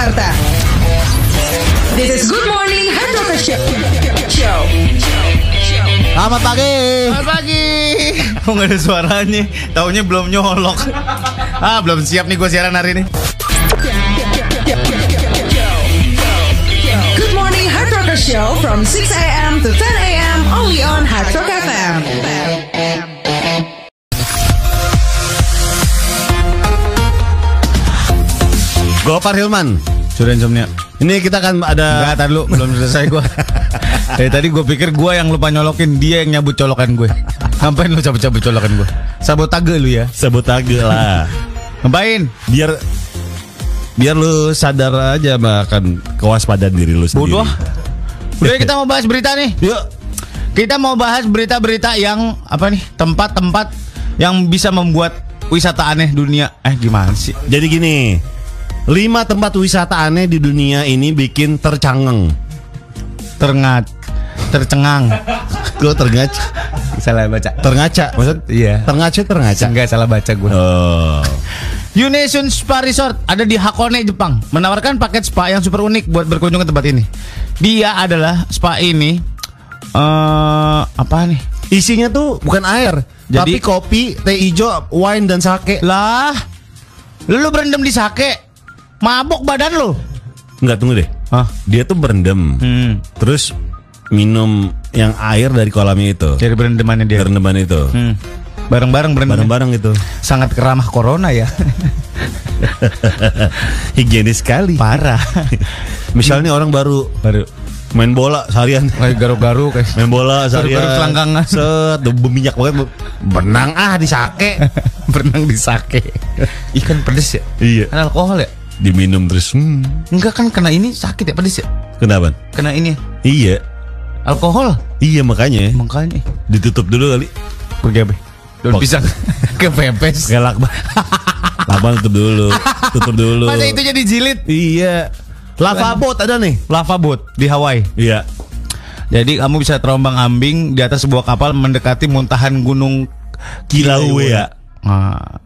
Jakarta. This is Good Morning Hard Rocker Show. Show. Selamat pagi. Selamat pagi. Kok nggak ada suaranya? Taunya belum nyolok. Ah, belum siap nih gue siaran hari ini. Good Morning Hard Rocker Show from 6 a.m. to 10 a.m. only on Hard Rock FM. Gopar Hilman. Sudah insomnia. Ini kita kan ada Enggak, tadi lu belum selesai gue. Dari tadi gue pikir gue yang lupa nyolokin, dia yang nyabut colokan gue. Ngapain lu cabut-cabut colokan gue? Sabotage lu ya. sabotage lah. Ngapain? biar biar lu sadar aja makan kewaspadaan diri lu sendiri. Bodoh. Udah kita mau bahas berita nih. Yuk. Kita mau bahas berita-berita yang apa nih? Tempat-tempat yang bisa membuat wisata aneh dunia. Eh gimana sih? Jadi gini. Lima tempat wisata aneh di dunia ini bikin tercangeng. Terngat, tercengang. Gue tergaca. Salah baca. Tergaca. Maksud? Iya. Tergaca tergaca. Enggak salah baca gue. Oh. Unesun Spa Resort ada di Hakone, Jepang. Menawarkan paket spa yang super unik buat berkunjung ke tempat ini. Dia adalah spa ini eh apa nih? Isinya tuh bukan air, Jadi- tapi kopi, teh hijau, wine dan sake. Lah, lu berendam di sake. Mabok badan lu. Enggak tunggu deh. Hah? Dia tuh berendam. Hmm. Terus minum yang air dari kolamnya itu. Dari berendamannya dia. Berendaman itu. Hmm. Bareng-bareng berendam. Bareng-bareng itu. Sangat keramah corona ya. Higienis sekali. Parah. Misalnya orang baru Baru main bola seharian. kayak garuk-garuk kayak Main bola seharian. Baru-baru selangkangan. Set, berminyak banget. Benang ah di sake. berenang di sake. Ikan pedes ya? iya. Kan alkohol ya? Diminum terus. Hmm. Enggak kan kena ini sakit ya pedes ya? Kenapa? Kena ini Iya. alkohol. Iya makanya Makanya ditutup dulu kali. pergi apa? Daun pisang kepepes. Gelak banget. Labang tutup dulu. Tutup dulu. Masa itu jadi jilid? Iya. Lava boat ada nih. Lava boat di Hawaii. Iya. Jadi kamu bisa terombang ambing di atas sebuah kapal mendekati muntahan gunung Kilauea. Ah,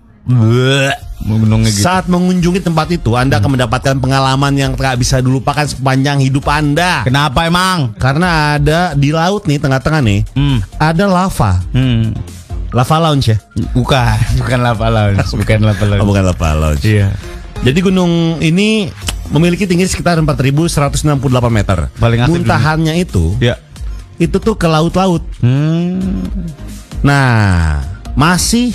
gitu. Saat mengunjungi tempat itu, Anda akan mendapatkan pengalaman yang tak bisa dilupakan sepanjang hidup Anda. Kenapa emang? Karena ada di laut nih, tengah-tengah nih, Hmm. ada lava. Hmm. Lava lounge ya? Bukan, bukan lava lounge, bukan lava lounge. Oh, bukan lava lounge. Iya. Jadi gunung ini memiliki tinggi sekitar 4.168 meter. Paling Muntahannya itu, Ya. itu tuh ke laut-laut. Hmm. Nah, masih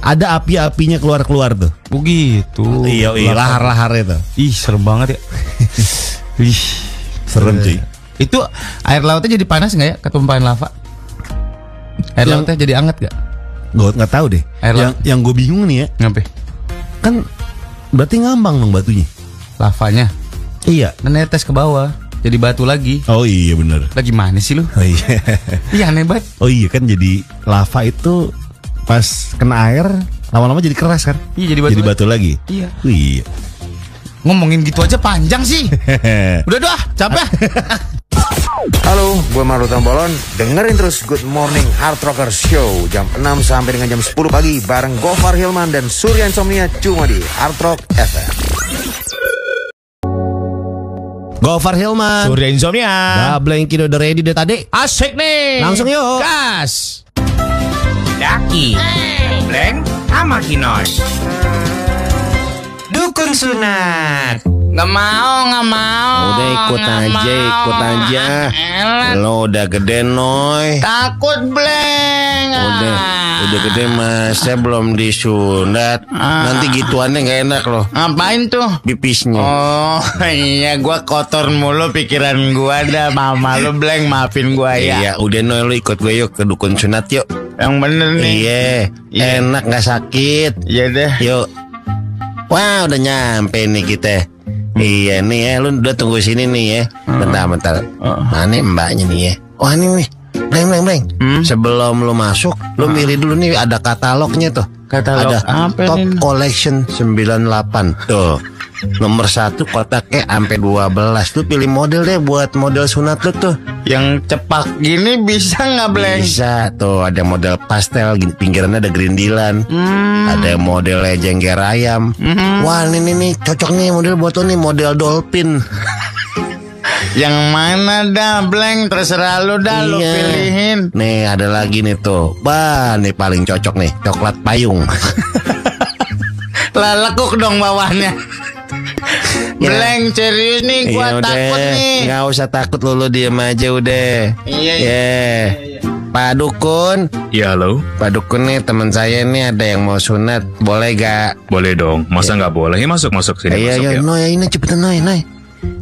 ada api-apinya keluar-keluar tuh. Begitu. Iya, iya, lahar-lahar itu. Ih, serem banget ya. Ih, Serem cuy. Itu air lautnya jadi panas nggak ya ketumpahan lava? Air Yang- lautnya jadi anget gak? Gue nggak tahu deh. Air yang yang gue bingung nih ya, Ngapain? kan berarti ngambang dong batunya. Lavanya. Iya. Dan netes ke bawah. Jadi batu lagi. Oh iya bener. Lagi mana sih lu? Oh iya. Iya aneh banget. Oh iya kan jadi lava itu pas kena air lama-lama jadi keras kan? Iya jadi batu. Jadi batu lagi. Iya. Oh, iya. Ngomongin gitu aja panjang sih. Udah dah, capek. Halo, gue Maru Tambolon. Dengerin terus Good Morning Hard Rocker Show jam 6 sampai dengan jam 10 pagi bareng Gofar Hilman dan Surya Insomnia cuma di Hard Rock FM. Gofar Hilman. Surya Insomnia. Double Kido udah ready deh tadi. Asik nih. Langsung yuk. Gas. Daki, Bleng, sama Kinos. Dukun sunat. Gak mau, gak mau. Udah ikut Nggak aja, mau. ikut aja. Elah, Lo udah gede noy. takut bleng. Udah, udah gede masa belum disunat. Nanti gituannya nggak enak loh. Ngapain tuh? Pipisnya. Oh iya gua kotor mulu pikiran gua dah Mama lu bleng maafin gua ya Iya, udah noy lo ikut gue yuk ke dukun sunat yuk. Yang bener nih Iya, Iya. enak nggak sakit. Iya deh Yuk. Wah, udah nyampe nih kita. Iya nih ya, lu udah tunggu sini nih ya. Bentar, bentar. Mana mbaknya nih ya? Wah ini nih. Bleng, bleng, bleng. Sebelum lu masuk, lu milih dulu nih ada katalognya tuh. Katalog ada apa Top nih? Collection 98. Tuh. Nomor satu kotaknya sampai 12 Lu pilih model deh buat model sunat lu tuh Yang cepak gini bisa nggak Bleng? Bisa tuh ada model pastel Pinggirannya ada gerindilan Ada modelnya jengger ayam Wah ini nih, nih cocok nih model buat lu nih Model dolphin Yang mana dah Bleng? Terserah lu dah lu Iya. pilihin. Nih ada lagi nih tuh Bah nih paling cocok nih Coklat payung Lah lekuk dong bawahnya. Bleng serius nih gua Iya takut udah nih. Nggak usah takut lu, lu diem aja udah Iya, Ya Pak Dukun Ya halo, Pak Dukun nih teman saya nih ada yang mau sunat Boleh gak? boleh dong. Masa nggak boleh? Ya, masuk masuk sini Iya masuk iya ya. Noy ini cepetan Noy Noy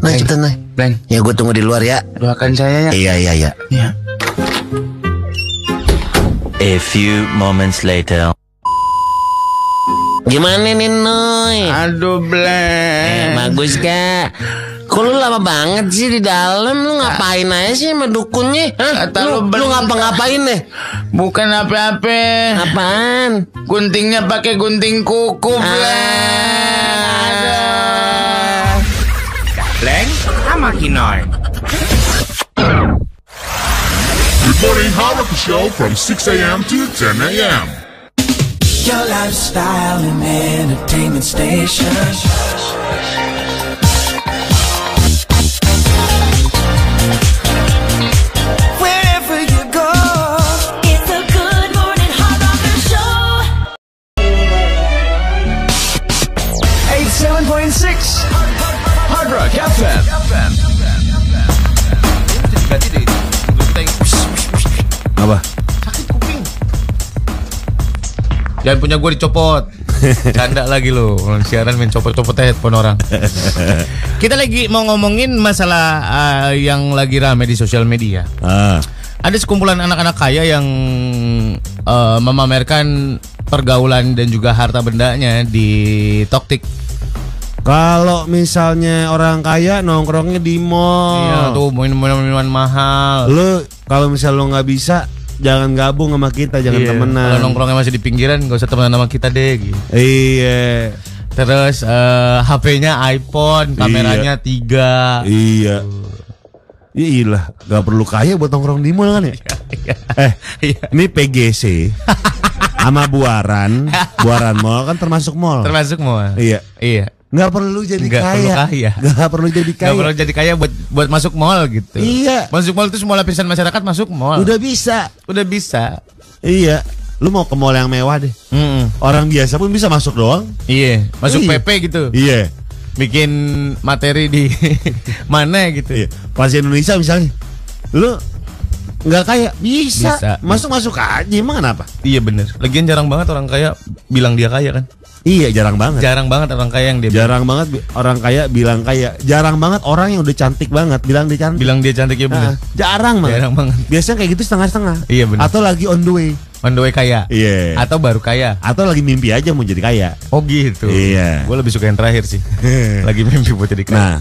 Noy cepetan Noy Bleng, Ya gue tunggu di luar ya doakan saya ya. Iya iya iya Iya. A few moments later. Gimana nih Noy? Aduh Eh, Bleng. bagus gak? Kok lu lama banget sih di dalam? Lu ngapain aja sih sama dukunnya? Hah? Kata Lu, lu ngapa-ngapain deh? Bukan apa-apa. Apaan? Guntingnya pakai gunting kuku, Bleng. Aduh. Bleng sama Kinoy. Good morning, Howard Show from 6 a.m. to 10 a.m. Your lifestyle and entertainment station. Jangan punya gue dicopot. Canda lagi lo. Siaran main copot-copot headphone orang. Kita lagi mau ngomongin masalah uh, yang lagi rame di sosial media. Ah. Ada sekumpulan anak-anak kaya yang uh, memamerkan pergaulan dan juga harta bendanya di Toktik. Kalau misalnya orang kaya nongkrongnya di mall. Iya tuh minuman-minuman mahal. Lu kalau misal lu nggak bisa jangan gabung sama kita, jangan Iya, temenan. Kalau nongkrongnya masih di pinggiran, gak usah temenan sama kita deh. Gitu. Iya. Terus eh, HP-nya iPhone, kameranya tiga. Iya. Iya iyalah, gak perlu kaya buat nongkrong di mall kan ya? eh, Iya. ini PGC sama Buaran, Buaran Mall kan termasuk mall. Termasuk mau. Iya. Iya. Nggak perlu jadi Nggak kaya. perlu kaya. Nggak perlu jadi kaya. Gak perlu jadi kaya buat buat masuk mall gitu. Iya. Masuk mall itu semua lapisan masyarakat masuk mall. Udah bisa. udah bisa. Iya. Lu mau ke mall yang mewah deh. Mm-mm. Orang biasa pun bisa masuk doang. Iya, masuk Iya. PP gitu. Iya. Bikin materi di mana gitu. Iya. Pas di Indonesia misalnya, lu nggak kaya bisa, Bisa. masuk masuk aja emang kenapa? Iya bener. Lagian jarang banget orang kaya bilang dia kaya kan. Iya jarang banget. Jarang banget orang kaya yang dia Jarang banget bi- orang kaya bilang kaya. Jarang banget orang yang udah cantik banget bilang dia cantik. bilang dia cantik ya bener. Ah, jarang banget. Jarang banget. Biasanya kayak gitu setengah-setengah. Iya, bener. Atau lagi on the way. On the way kaya. Iya. Atau baru kaya. Atau lagi mimpi aja mau jadi kaya. Oh gitu. Iya. Gue lebih suka yang terakhir sih. Lagi mimpi buat jadi kaya. Nah,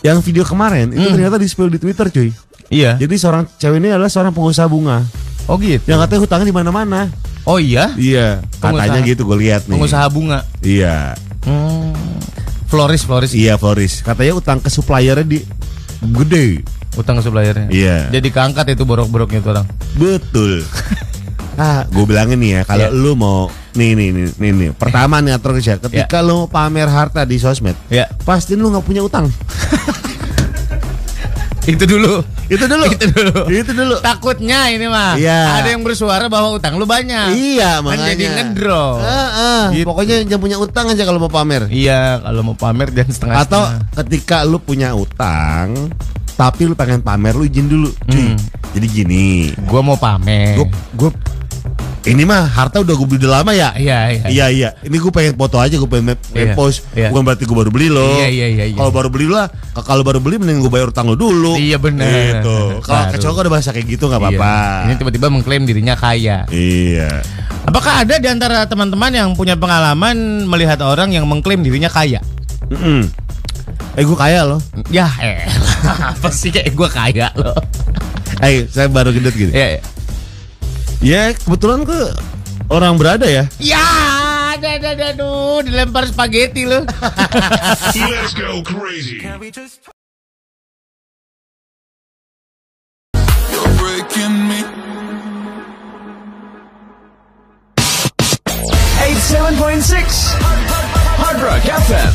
yang video kemarin itu ternyata di spill di Twitter cuy. Iya. Jadi seorang cewek ini adalah seorang pengusaha bunga. Oh gitu. Yang katanya hutangnya di mana-mana. Oh iya. Iya, katanya Pengusaha- gitu gue lihat nih. Pengusaha bunga. Iya. Hmm. Floris, Floris. Iya Floris. Katanya utang ke suppliernya di gede. Utang ke suppliernya. Iya. Jadi keangkat itu borok-boroknya itu orang. Betul. ah, gue bilangin nih ya, kalau Iya. lu mau nih nih nih nih, nih. pertama nih atur ya, ketika lu mau pamer harta di sosmed, Ya. pastiin lu nggak punya utang. Itu dulu. Itu dulu. Itu dulu. Itu dulu. Takutnya ini mah Iya. ada yang bersuara bahwa utang lu banyak. Iya, Kan makanya. jadi ngedrop. Heeh. Gitu. Pokoknya jangan punya utang aja kalau mau pamer. Iya, kalau mau pamer jangan setengah Atau ketika lu punya utang, tapi lu pengen pamer lu izin dulu, cuy. Hmm. Jadi gini, Gua mau pamer. gue gue ini mah harta udah gue beli udah lama ya. Iya, iya. Iya iya, ini gue pengen foto aja, gue pengen, Iya, post. iya. Bukan berarti gue baru beli loh. Iya, iya, iya, iya. Kalau baru beli lah, kalau baru beli mending gue bayar utang lo dulu. Iya, benar. Gitu. Kalau kecoa udah bahasa kayak gitu nggak Iya. apa-apa. Ini tiba-tiba mengklaim dirinya kaya. Iya. Apakah ada di antara teman-teman yang punya pengalaman melihat orang yang mengklaim dirinya kaya? Mm-mm. Eh gue kaya loh. Ya, eh, apa sih kayak gue kaya loh? Eh saya baru gendut gitu. Ya, Ya kebetulan ke orang berada ya. ya ada, ada, ada, aduh, dilempar spaghetti lu. Let's go crazy. You're breaking me. 87.6 Hard Rock FM.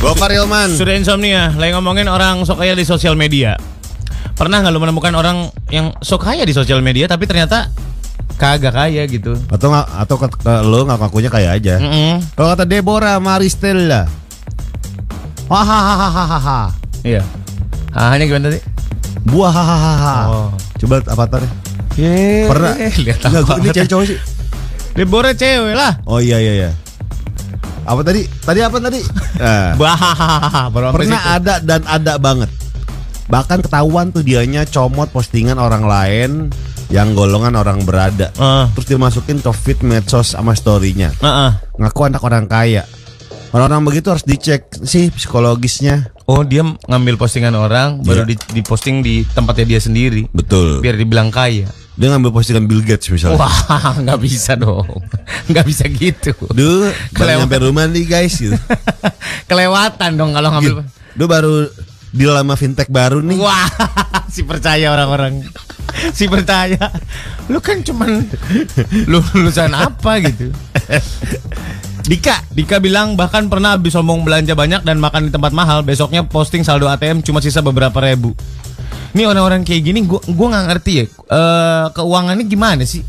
Gopar Hilman. Sudah insomnia, lagi ngomongin orang sok kaya di sosial media. Pernah nggak lu menemukan orang yang sok kaya di sosial media tapi ternyata kagak kaya gitu? Atau nggak atau ke, ke lo nggak ngakunya kayak aja. Mm-mm. Kalau kata Deborah Maristella. Wahahaha. Iya. Hanya gimana tadi? Buah hahaha. Oh. Coba apa tadi? Yeay, Pernah. lihat Nggak, apa? gua- ini cewek cowok sih. Deborah cewek lah. Oh iya iya iya. Apa tadi? Tadi apa tadi? Nah, pernah ada dan ada banget. Bahkan ketahuan tuh dianya comot postingan orang lain yang golongan orang berada. Ah. Terus dimasukin ke feed medsos sama storynya. Ah, ah. Ngaku anak orang kaya. Orang-orang begitu harus dicek sih psikologisnya. Oh dia ngambil postingan orang baru Iya. di, diposting di tempatnya dia sendiri Betul. biar dibilang kaya. Dia ngambil postingan Bill Gates misalnya. Wah nggak bisa dong, nggak bisa gitu. Duh, baru nyampe rumah nih guys gitu. Kelewatan dong kalau ngambil. Duh baru deal sama fintech baru nih. Wah si percaya orang-orang, si percaya. Lu kan cuman lu lulusan apa gitu. Dika, Dika bilang bahkan pernah habis sombong belanja banyak dan makan di tempat mahal, besoknya posting saldo ATM cuma sisa beberapa ribu. Ini orang-orang kayak gini gua gua nggak ngerti ya. Eh keuangannya gimana sih?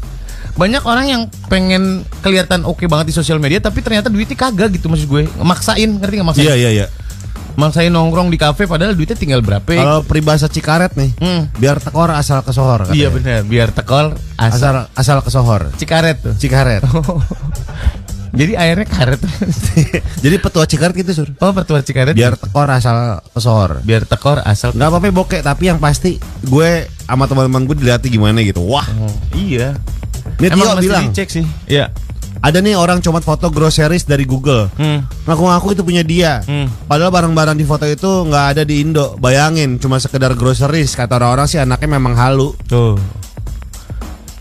Banyak orang yang pengen kelihatan oke banget di sosial media tapi ternyata duitnya kagak gitu maksud gue. Maksain, ngerti nggak maksain? Iya iya iya. Maksain nongkrong di kafe padahal duitnya tinggal berapa. Kalau peribahasa Cikaret nih, Hmm. biar tekor asal kesohor. katanya. Iya benar, biar tekol asal, Asal asal kesohor. cikaret tuh. Cikaret. Jadi airnya karet. Jadi petua Cikaret gitu sur. oh, petua cikaret. Biar tekor asal kesohor. biar tekor asal. Nggak apa-apa bokek, tapi yang pasti gue sama teman-teman gue dilihatnya gimana gitu. Wah, Oh, iya. ini Tio mesti bilang dicek sih. Iya. Ada nih orang comot foto groceries dari Google. Hmm. Ngaku-ngaku itu punya dia. Hmm. Padahal barang-barang di foto itu nggak ada di Indo. Bayangin, cuma sekedar groceries. Kata orang-orang sih anaknya memang halu. Tuh.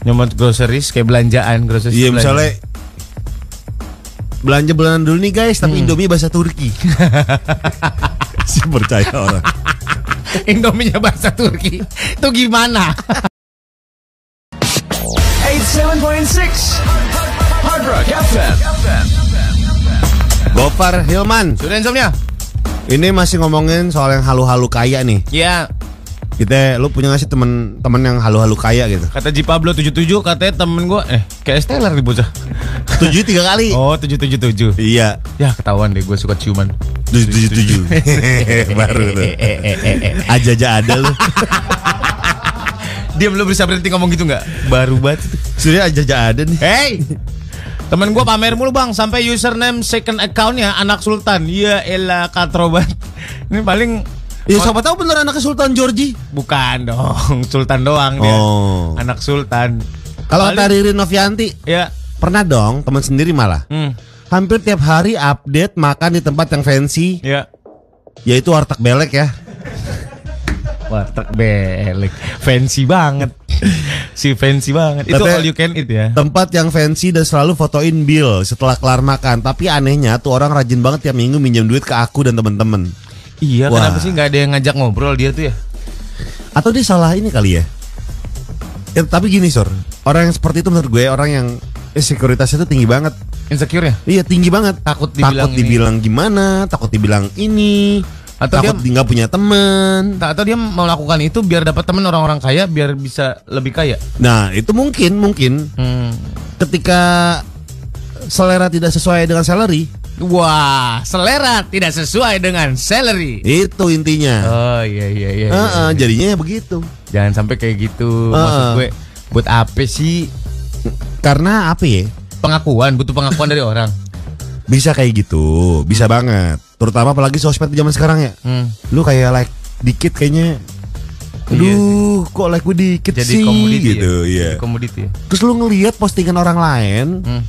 Nyomot groceries kayak belanjaan, groceries. Iya belanja. misalnya belanja bulanan dulu nih guys, tapi Hmm. Indomie bahasa Turki. si percaya orang. Indominya bahasa Turki. Itu gimana? 87.6 Gopar Hilman, Sudah insomnia? ini masih ngomongin soal yang halu-halu kaya nih. Iya. Kita, lu punya gak sih temen-temen yang halu-halu kaya gitu? Kata Ji Pablo 77 katanya temen gua eh kayak Stellar nih bocah. Tujuh tiga kali. Oh, 777. Iya, Ya ketahuan deh gue suka ciuman. tujuh tujuh tujuh. Baru tuh. Aja-aja ada lu. Diam lu bisa berhenti ngomong gitu nggak? Baru banget. Sudah aja-aja ada nih. Hey, temen gua pamer mulu bang, sampai username second accountnya anak sultan. Iya elah katrobat. Ini paling Ya siapa tahu bener anaknya Sultan Georgie. bukan dong, sultan doang dia. Oh. Anak sultan. Kalau kata Ririn Novianti, Ya. pernah dong teman sendiri malah. Hmm. Hampir tiap hari update makan di tempat yang fancy, Ya. yaitu warteg belek ya. Warteg belek. Fancy banget. si fancy banget. Itu all you can eat ya. Tempat yang fancy dan selalu fotoin bill setelah kelar makan. Tapi anehnya tuh orang rajin banget tiap minggu minjem duit ke aku dan temen-temen. Iya, Wah. kenapa sih nggak ada yang ngajak ngobrol dia tuh ya? Atau dia salah ini kali ya? Ya, tapi gini Sur, orang yang seperti itu menurut gue orang yang eh, sekuritasnya tuh tinggi banget. Insecure ya? Iya tinggi banget. Takut dibilang takut ini. dibilang gimana, takut dibilang ini, Atau takut dia- nggak punya temen. Tak atau dia melakukan itu biar dapat temen orang-orang kaya biar bisa lebih kaya. Nah itu mungkin mungkin Hmm. ketika selera tidak sesuai dengan salary Wah, selera tidak sesuai dengan salary. itu intinya. Oh iya iya iya. Iya, iya. jadinya ya begitu. Jangan sampai kayak gitu. Heeh. Maksud gue buat apa sih Karena apa ya? pengakuan? Butuh pengakuan dari orang. Bisa kayak gitu, bisa banget. Terutama apalagi sosmed di zaman sekarang ya. Hmm. Lu kayak like dikit kayaknya Aduh, kok like gue dikit Iya, Jadi sih komoditi gitu, ya? iya. Jadi komoditi ya. Terus lu ngelihat postingan orang lain Hmm.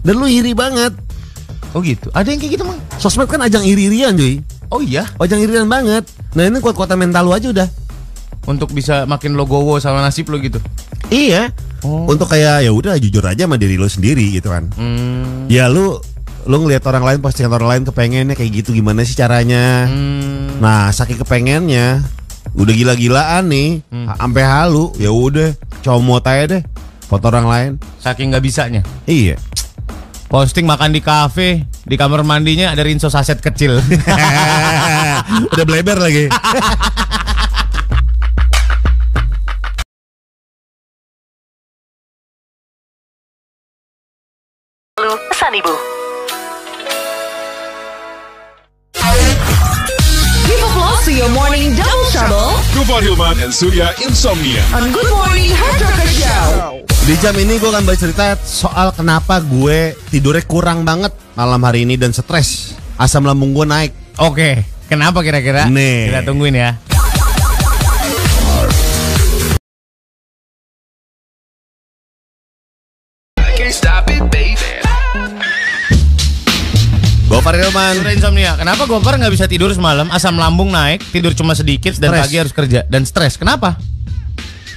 dan lu iri banget. Oh gitu. Ada yang kayak gitu, Mang? Sosmed kan ajang iri-irian, cuy. Oh iya. Ajang irian banget. Nah, ini kuat-kuatan mental lu aja udah. Untuk bisa makin logowo sama nasib lo gitu. Iya. Untuk kayak ya udah jujur aja sama diri lu sendiri gitu kan. Hmm. Ya lu lu ngelihat orang lain postingan orang lain kepengennya kayak gitu gimana sih caranya? Hmm. Nah, saking kepengennya udah gila-gilaan nih, Hmm. sampai halu, ya udah comot aja deh foto orang lain. Saking nggak bisanya. Iya. Posting makan di kafe, di kamar mandinya ada rinso saset kecil. udah bleber lagi. Lu pesan ibu. Your morning double trouble Gufar Hilman and Surya Insomnia. on Good Morning Hard Rocker Show. Di jam ini gue akan bercerita soal kenapa gue tidurnya kurang banget malam hari ini dan stres. Asam lambung gue naik. Oke, kenapa kira-kira? Nih. Kita tungguin ya. Gofar Hilman. Sudah insomnia. Kenapa Gopar nggak bisa tidur semalam? Asam lambung naik, tidur cuma sedikit dan pagi harus kerja dan stres. Kenapa?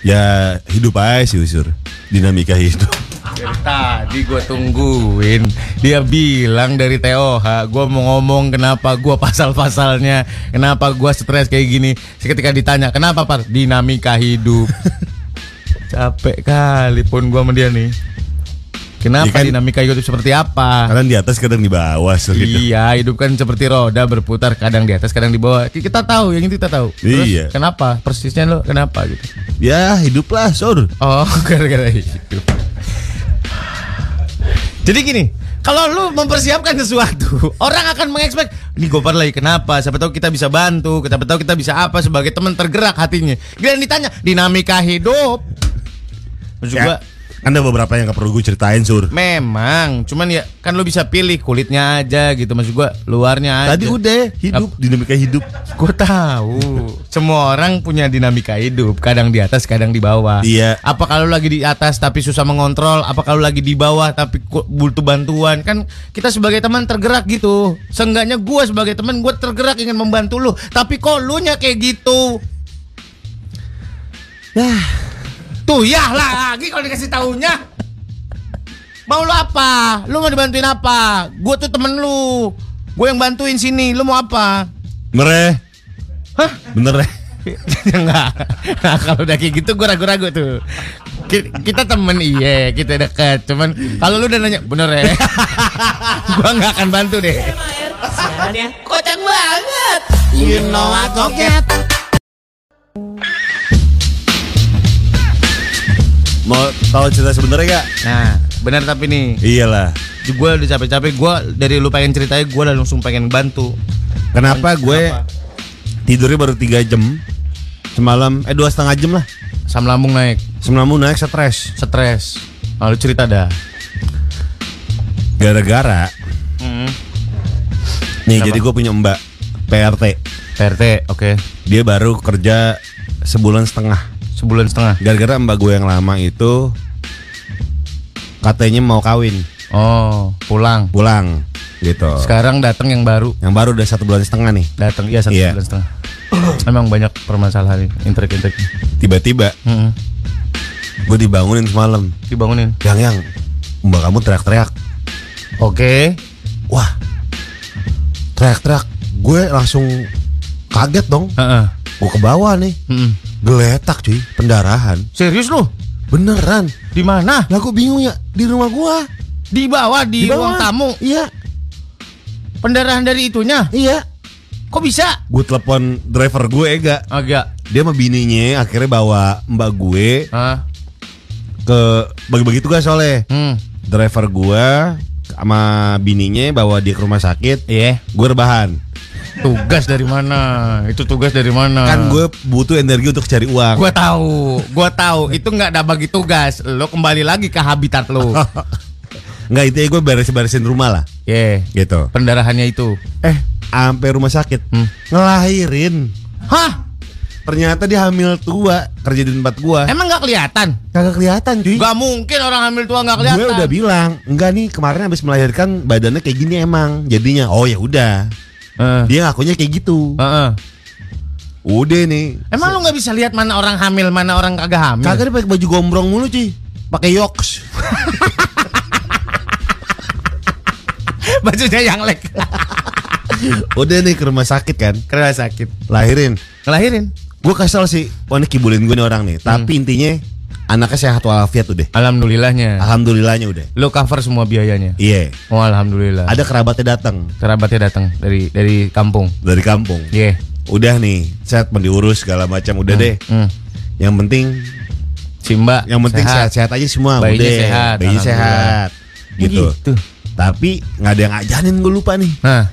Ya hidup aja sih Usur. Dinamika hidup. Dari tadi gue tungguin Dia bilang dari TOH Gue mau ngomong kenapa gue pasal-pasalnya Kenapa gue stres kayak gini Seketika ditanya Kenapa Par? Dinamika hidup Capek kali pun gue sama dia nih Kenapa Ya kan- dinamika hidup seperti apa? Kadang di atas kadang di bawah Sur, gitu. Iya, hidup kan seperti roda berputar kadang di atas, kadang di bawah. Kita tahu, yang itu kita tahu. Terus Iya. kenapa? Persisnya lo kenapa gitu? Ya hiduplah Sur. Oh, gara-gara hidup. Jadi gini, kalau lu mempersiapkan sesuatu, orang akan mengekspek, ini Gopar lagi kenapa? Siapa tahu kita bisa bantu, siapa tahu kita bisa apa sebagai teman tergerak hatinya. Gila ditanya dinamika hidup. Maksud Ya, gua, ada beberapa yang gak perlu gue ceritain Sur. memang, cuman ya kan lu bisa pilih kulitnya aja gitu. Maksud gua luarnya aja. Tadi udah hidup dinamika hidup. Gue tahu. Semua orang punya dinamika hidup, kadang di atas, kadang di bawah. Iya. Apa kalau lagi di atas tapi susah mengontrol? Apa kalau lagi di bawah tapi butuh bantuan? Kan kita sebagai teman tergerak gitu. Seenggaknya gue sebagai teman gue tergerak ingin membantu lu. Tapi kok lu nya kayak gitu? Yah. Tuh ya lagi kalau dikasih tahunya. Mau lu apa? Lu mau dibantuin apa? Gue tuh temen lu. Gue yang bantuin sini. Lu mau apa? Bener ya? Hah? Bener ya? Enggak. Nah, kalau udah kayak gitu gue ragu-ragu tuh. Ki- Kita temen iya, kita dekat. Cuman kalau lu udah nanya, bener ya? gua nggak akan bantu deh. Kocak banget. You know I coquet. Mau tahu cerita sebenarnya gak? Nah, benar tapi nih, Iyalah. gue udah capek-capek. Gue dari lu pengen ceritanya, gue udah langsung pengen bantu. Kenapa gue tidurnya baru 3 jam semalam? Eh dua setengah jam lah. Asam lambung naik, Semalam naik stres. stres. Lalu cerita dah. Gara-gara Hmm. nih Kenapa? jadi gue punya mbak PRT. PRT, oke. Dia baru kerja sebulan setengah. Sebulan setengah. Gara-gara mbak gue yang lama itu katanya mau kawin, Oh, pulang. pulang gitu. Sekarang datang yang baru. Yang baru udah satu bulan setengah nih. Datang iya satu Iya. bulan setengah. Emang banyak permasalahan intrik-intrik. Tiba-tiba Hmm. gue dibangunin semalam. Dibangunin. Yang yang mbak kamu teriak-teriak. Oke. Wah, teriak-teriak. Gue langsung kaget dong. Heeh. Gue ke bawah nih, Mm-mm. Geletak cuy, pendarahan. Serius lu? Beneran. Di mana? Lah gue bingung ya di rumah gua. Di bawah di, ruang tamu. Iya, Pendarahan dari itunya. iya. Kok bisa? Gue telepon driver gue Ega. Agak. Dia sama bininya akhirnya bawa mbak gue Ah. ke bagi-bagi tugas soalnya. Hmm. Driver gue sama bininya bawa dia ke rumah sakit. Iya. Gue rebahan. Tugas dari mana? Itu tugas dari mana? Kan gue butuh energi untuk cari uang. Gua tahu, gua tahu. Itu nggak ada bagi tugas. Lo kembali lagi ke habitat lo. Nggak itu ya gue beres-beresin rumah lah. Ye. Gitu. Pendarahannya itu. Eh, sampai rumah sakit Hmm. ngelahirin. Hah? Ternyata dia hamil tua kerja di tempat gua. Emang nggak kelihatan? Kagak kelihatan cuy. Gak mungkin orang hamil tua nggak kelihatan. Gue udah bilang, enggak nih kemarin habis melahirkan badannya kayak gini emang. Jadinya oh ya udah. Eh. Dia ngakunya kayak gitu. Heeh. Udah nih. Emang lu nggak bisa lihat mana orang hamil, mana orang kagak hamil? Kagak dia pakai baju gombrong mulu cuy. pakai yoks. Bajunya yang lek. Udah nih ke rumah sakit kan, Kena sakit. lahirin. Ngelahirin. Gue kesel sih, wah ini kibulin gue nih orang nih. Tapi intinya anaknya sehat walafiat udah. Alhamdulillahnya. Alhamdulillahnya udah. Lo cover semua biayanya. Iya. Oh alhamdulillah. Ada kerabatnya datang kerabatnya datang dari dari kampung. dari kampung. Iya. Udah nih, sehat mau diurus segala macam udah deh. Hmm. Yang penting Si Mbak yang penting sehat-sehat aja semua Bayinya udah. sehat, Bayinya alhamdulillah. sehat. Gitu. Gitu. Tapi nggak ada yang ngajarin gue lupa nih. Nah,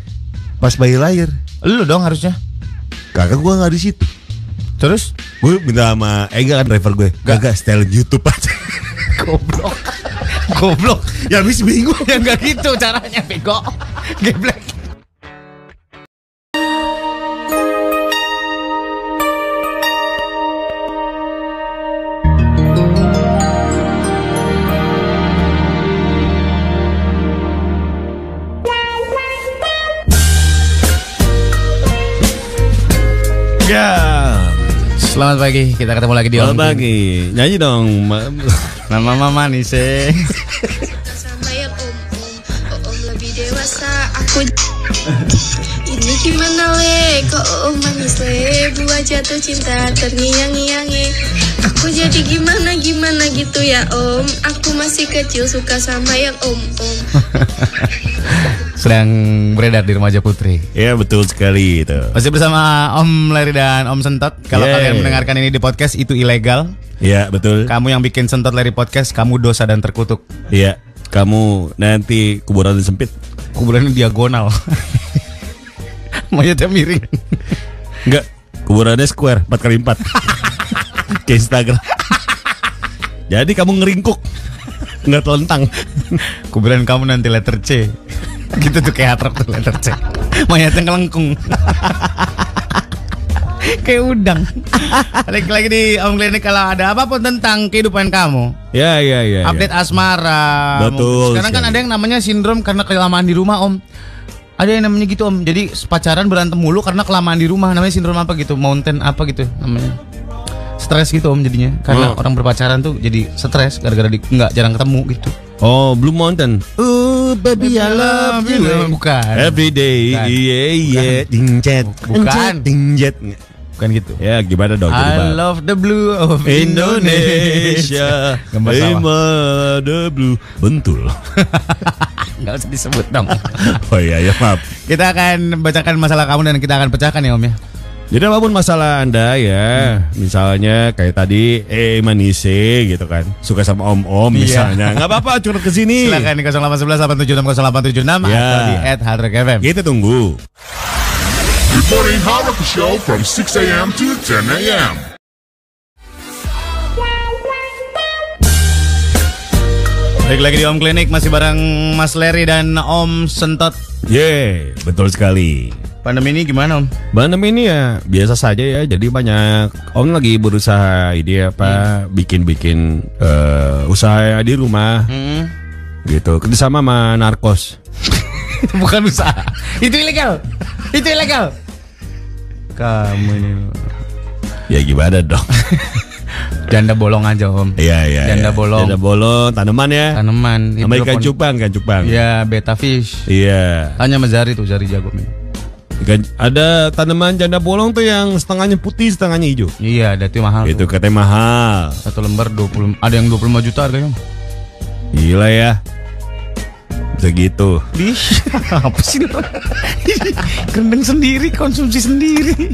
Pas bayi lahir, lu dong harusnya. kakak gue nggak di situ. Terus Gue minta sama Ega kan driver gue. Gak setel YouTube aja. goblok. goblok. ya habis bingung. Ya enggak gitu caranya, bego. Geblek. Selamat pagi, kita ketemu lagi di Selamat Om pagi. Nyanyi dong. Ma- Nama mama nih, Se. sama yang om om oh, om lebih dewasa aku ini gimana le kok om manis le buat jatuh cinta terngiang-ngiangi aku jadi gimana gimana gitu ya om aku masih kecil suka sama yang om om Sedang beredar di remaja putri. Ya betul sekali itu. Masih bersama Om Larry dan Om Sentot. Kalau Yeay. kalian mendengarkan ini di podcast itu ilegal. Ya betul. Kamu yang bikin Sentot Larry podcast, kamu dosa dan terkutuk. Iya. Kamu nanti kuburan sempit. Kuburannya diagonal. Mayatnya miring. Enggak. Kuburannya square 4 kali 4 Ke Instagram. Jadi kamu ngeringkuk. Nggak telentang. Kuburan kamu nanti letter C. gitu tuh kayak atrap tuh letter C. Mayatnya ngelengkung. kayak udang. Balik lagi di Om Klinik kalau ada apa pun tentang kehidupan kamu. Ya ya ya. Update asmara. Betul Sekarang kan ada yang namanya sindrom karena kelamaan di rumah, Om. Ada yang namanya gitu, Om. Jadi pacaran berantem mulu karena kelamaan di rumah. Namanya sindrom apa gitu? Mountain apa gitu namanya? Stres gitu, Om jadinya. Karena Oh. orang berpacaran tuh jadi stres gara-gara di nggak jarang ketemu gitu. Oh, Blue Mountain. Oh, baby I love you. Bukan. Every day. Bukan. Iya iya. Dinjet. Bukan. Dinjet. Bukan gitu. Ya gimana dong? I love the blue of Indonesia. Gambar sawah. Lima the blue. Bentul. Nggak usah disebut dong. Oh iya ya maaf. kita akan bacakan masalah kamu dan kita akan pecahkan ya Om ya. Jadi apa pun masalah anda ya, misalnya kayak tadi eh manise gitu kan, suka sama om om Iya. misalnya, nggak apa-apa curhat ke sini. Silakan di 0811 876 0876 Ya. atau di @hardrock_fm. Kita tunggu. Good morning, Hard Rock Show from 6 a.m. to 10 a.m. Balik lagi di Om Klinik masih bareng Mas Leri dan Om Sentot. Ye, betul sekali. Pandemi ini gimana Om? Pandemi ini ya biasa saja ya. Jadi banyak om lagi berusaha ide apa bikin-bikin eh, usaha di rumah Hmm. gitu. Kerjasama sama narkos. Itu bukan usaha. Itu ilegal. Itu ilegal. Kamu ini Ya gimana dong? janda bolong aja Om. Iya iya. Janda iya. bolong. Janda bolong, tanaman ya. Tanaman Sama ikan cupang, ikan cupang. Iya, beta fish. Iya. Hanya sama Zari tuh, Zari jago ada tanaman janda bolong tuh yang setengahnya putih, setengahnya hijau. Iya, ada tuh mahal. Itu tuh. katanya mahal. Satu lembar 20 ada yang 25 juta harganya. Om. Gila ya. Bisa gitu. Di apa sih lu? Kendeng sendiri, konsumsi sendiri.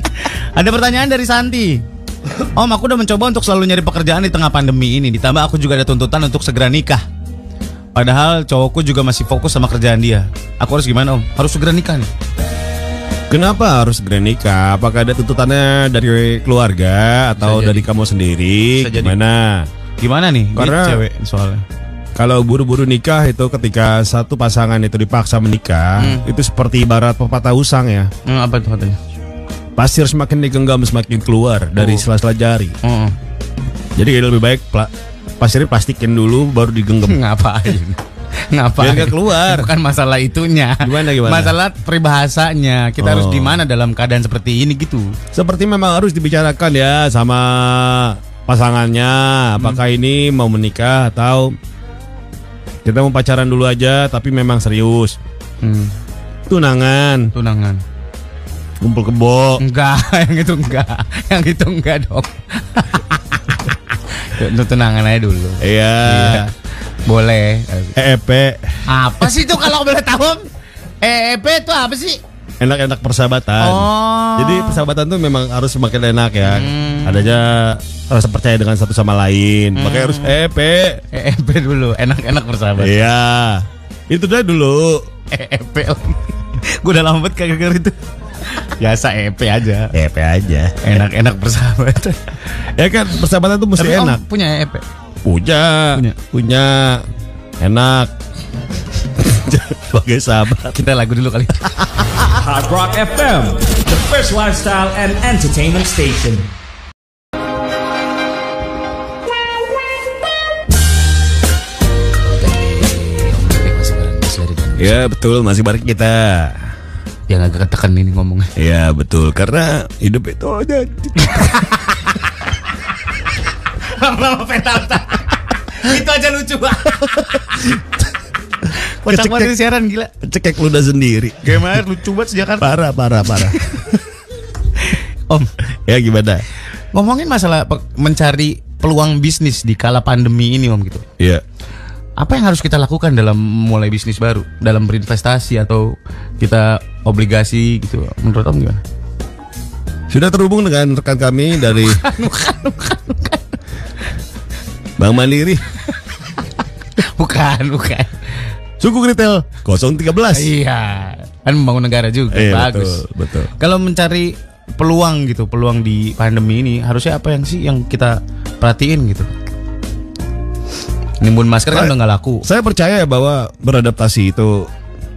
Ada pertanyaan dari Santi. Om, aku udah mencoba untuk selalu nyari pekerjaan di tengah pandemi ini. Ditambah aku juga ada tuntutan untuk segera nikah. Padahal cowokku juga masih fokus sama kerjaan dia. Aku harus gimana om? Harus segera nikah nih. Kenapa harus segera nikah? Apakah ada tuntutannya dari keluarga atau dari kamu sendiri? Bisa jadi. Gimana? Gimana nih? Ini Karena- cewek soalnya. Kalau buru-buru nikah itu ketika satu pasangan itu dipaksa menikah, Hmm. itu seperti ibarat pepatah usang ya. Hmm, apa itu katanya? Pasir semakin digenggam semakin keluar dari Oh. sela-sela jari. Oh, Jadi lebih baik pla- pasirnya plastikin dulu baru digenggam. ngapain? Ngapain? Biar nggak keluar. Bukan masalah itunya. Gimana, gimana? Masalah peribahasanya. Kita harus Oh. gimana dalam keadaan seperti ini gitu. Seperti memang harus dibicarakan ya sama pasangannya, apakah ini mau menikah atau kita mau pacaran dulu aja tapi memang serius. Hmm. Tunangan, Tunangan. Kumpul kebo. Enggak, yang itu enggak. Yang itu enggak dong. Itu tunangan aja dulu. Iya. Boleh. EEP, Apa sih itu kalau boleh tahu? EEP itu apa sih? enak-enak persahabatan. Oh. Jadi persahabatan tuh memang harus semakin enak ya. Hmm. Adanya rasa percaya dengan satu sama lain. Makanya harus EEP. EEP dulu, enak-enak persahabatan. Iya. Itu dah dulu. EEP. Gue udah lama banget kagak itu. Biasa EEP aja. EEP aja. Enak-enak persahabatan. Ya kan persahabatan tuh mesti Tapi Om enak. punya EEP. Punya, Punya. punya, enak. Sebagai sahabat. Kita lagu dulu kali. Hard Rock FM, the first lifestyle and entertainment station. Ya betul masih bareng kita. Yang agak ketekan ini ngomongnya. Ya betul karena hidup itu. Lama-lama petal. itu aja lucu banget. Kocak banget siaran gila. Cekek ludah sendiri. Gimana lucu banget sejak kan. Parah parah parah. Om, ya gimana? ngomongin masalah mencari peluang bisnis di kala pandemi ini Om gitu. Ya. Apa yang harus kita lakukan dalam mulai bisnis baru? Dalam berinvestasi atau kita obligasi gitu. Menurut Om gimana? Sudah terhubung dengan rekan kami dari Bank Mandiri Bukan, bukan. Suku Retail 013. Iya, kan membangun negara juga. Iya, Bagus. betul, betul. Kalau mencari peluang gitu, peluang di pandemi ini harusnya apa yang sih yang kita perhatiin gitu? Nimbun masker kan udah nggak laku. Saya percaya bahwa beradaptasi itu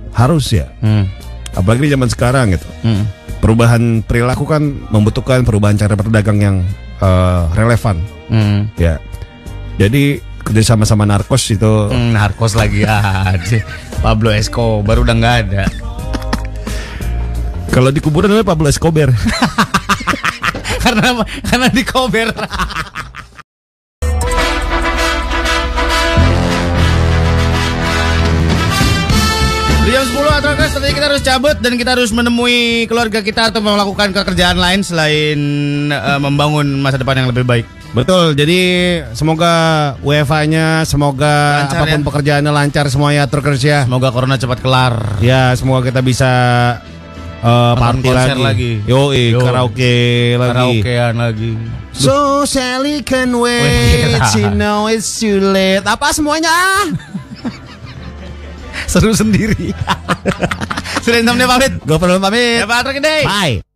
harus ya. Hmm. Apalagi di zaman sekarang gitu. Hmm. Perubahan perilaku kan membutuhkan perubahan cara berdagang yang eh, relevan. Hmm. Ya. Jadi kerjasama sama narkos itu Hmm, narkos lagi aja. Pablo Escobar udah nggak ada. kalau di kuburan namanya Pablo Escobar. karena karena di kober. Harus cabut dan kita harus menemui keluarga kita atau melakukan pekerjaan lain selain eh, membangun masa depan yang lebih baik. Betul. Jadi semoga WFA-nya, semoga Lancar, apa pun ya. pekerjaannya lancar semuanya atur kerja. Semoga corona cepat kelar. Ya, semoga kita bisa Nonton party lagi. lagi. Yo, Yo. karaoke lagi. Karaokean lagi. So Sally can wait, Wait. she know it's too late. Apa semuanya? Seru sendiri. Sudah pamit. Gue perlu pamit. Ya Pak. Bye.